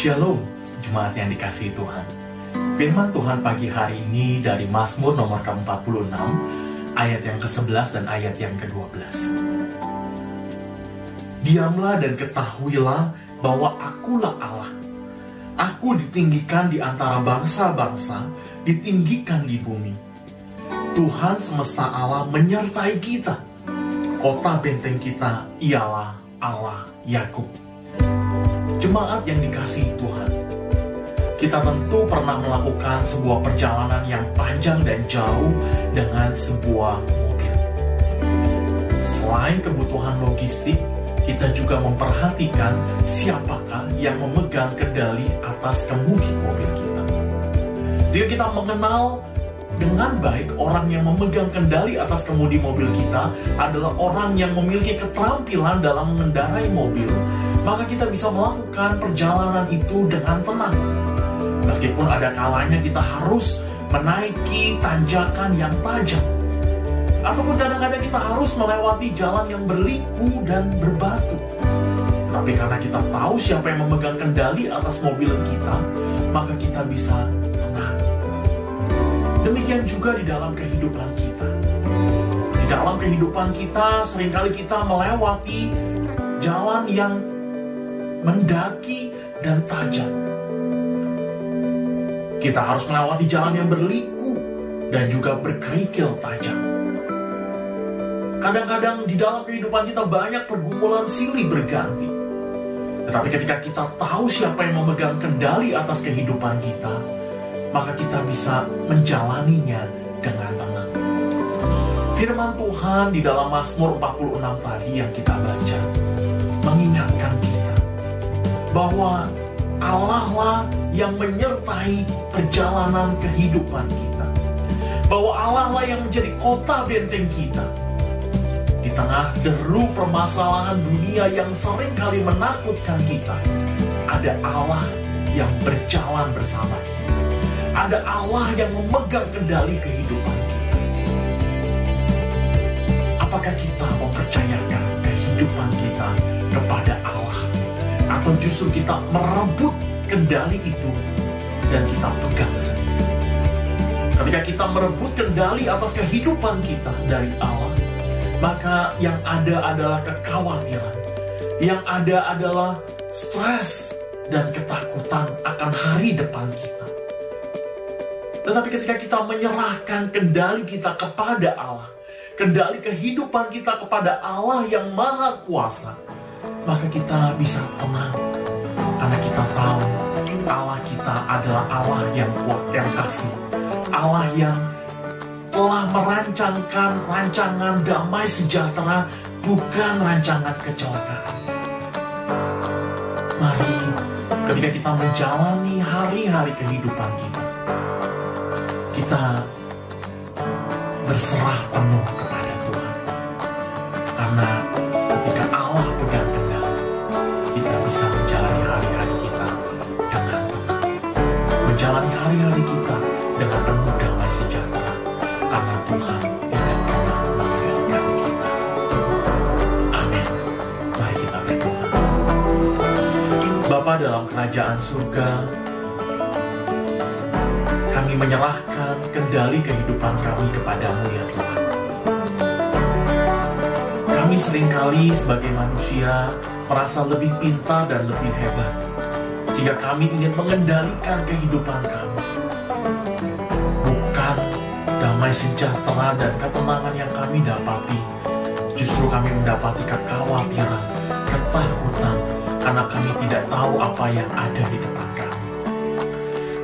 Shalom, jemaat yang dikasihi Tuhan. Firman Tuhan pagi hari ini dari Mazmur nomor ke-46, ayat yang ke-11 dan ayat yang ke-12. Diamlah dan ketahuilah bahwa akulah Allah. Aku ditinggikan di antara bangsa-bangsa, ditinggikan di bumi. Tuhan semesta Allah menyertai kita. Kota benteng kita ialah Allah Yakub. Jemaat yang dikasihi Tuhan, kita tentu pernah melakukan sebuah perjalanan yang panjang dan jauh dengan sebuah mobil. Selain kebutuhan logistik, kita juga memperhatikan siapakah yang memegang kendali atas kemudi mobil kita. Jika kita mengenal dengan baik orang yang memegang kendali atas kemudi mobil kita adalah orang yang memiliki keterampilan dalam mengendarai mobil, maka kita bisa melakukan perjalanan itu dengan tenang. Meskipun ada kalanya kita harus menaiki tanjakan yang tajam. Ataupun kadang-kadang kita harus melewati jalan yang berliku dan berbatu. Tapi karena kita tahu siapa yang memegang kendali atas mobil kita, maka kita bisa tenang. Demikian juga di dalam kehidupan kita. Di dalam kehidupan kita, sering kali kita melewati jalan yang mendaki dan tajam. Kita harus melewati jalan yang berliku dan juga berkerikil tajam. Kadang-kadang di dalam kehidupan kita banyak pergumulan silih berganti. Tetapi ketika kita tahu siapa yang memegang kendali atas kehidupan kita, maka kita bisa menjalaninya dengan tenang. Firman Tuhan di dalam Mazmur 46 tadi yang kita baca mengingatkan kita bahwa Allah lah yang menyertai perjalanan kehidupan kita. Bahwa Allah lah yang menjadi kota benteng kita. Di tengah deru permasalahan dunia yang sering kali menakutkan kita, ada Allah yang berjalan bersama kita. Ada Allah yang memegang kendali kehidupan kita. Apakah kita mempercayakan kehidupan kita kepada Allah? Atau justru kita merebut kendali itu dan kita pegang sendiri. Ketika kita merebut kendali atas kehidupan kita dari Allah, maka yang ada adalah kekhawatiran. Yang ada adalah stres dan ketakutan akan hari depan kita. Tetapi ketika kita menyerahkan kendali kita kepada Allah, kendali kehidupan kita kepada Allah yang maha kuasa, maka kita bisa tenang. Karena kita tahu Allah kita adalah Allah yang kuat, yang kasih. Allah yang telah merancangkan rancangan damai sejahtera, bukan rancangan kecelakaan. Mari, ketika kita menjalani hari-hari kehidupan kita, kita berserah penuh kepada Tuhan. Karena Hari-hari kita dengan penuh damai sejahtera. Karena Tuhan tidak pernah meninggalkan kita. Amin. Mari kita berdoa. Bapa dalam kerajaan surga, kami menyerahkan kendali kehidupan kami kepadamu ya Tuhan. Kami sering kali sebagai manusia merasa lebih pintar dan lebih hebat. Sehingga kami ingin mengendalikan kehidupan kami. Bukan damai sejahtera dan ketenangan yang kami dapati. Justru kami mendapati kekhawatiran, ketakutan, karena kami tidak tahu apa yang ada di depan kami.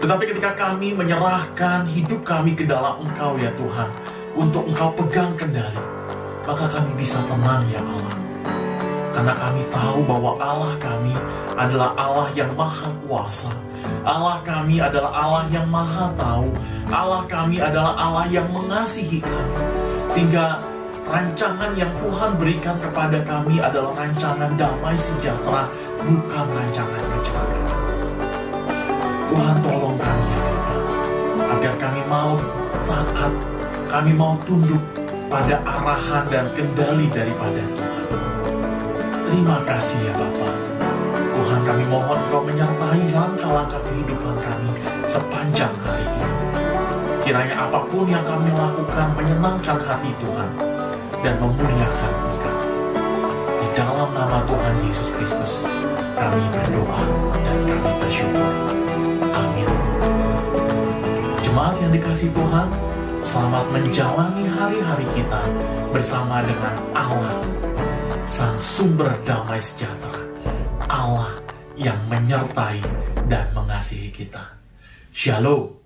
Tetapi ketika kami menyerahkan hidup kami ke dalam Engkau ya Tuhan, untuk Engkau pegang kendali, maka kami bisa tenang ya Allah. Karena kami tahu bahwa Allah kami adalah Allah yang maha kuasa. Allah kami adalah Allah yang maha tahu. Allah kami adalah Allah yang mengasihi kami. Sehingga rancangan yang Tuhan berikan kepada kami adalah rancangan damai sejahtera, bukan rancangan kecelakaan. Tuhan tolong kami ya agar kami mau taat, kami mau tunduk pada arahan dan kendali daripada Tuhan. Terima kasih ya Bapak. Tuhan kami mohon kau menyertai langkah-langkah kehidupan kami sepanjang hari ini. Kiranya apa pun yang kami lakukan menyenangkan hati Tuhan dan memuliakan Engkau. Di dalam nama Tuhan Yesus Kristus, kami berdoa dan kami bersyukur. Amin. Jemaat yang dikasih Tuhan, selamat menjalani hari-hari kita bersama dengan Allah, Sang Sumber Damai Sejahtera. Allah yang menyertai dan mengasihi kita. Shalom.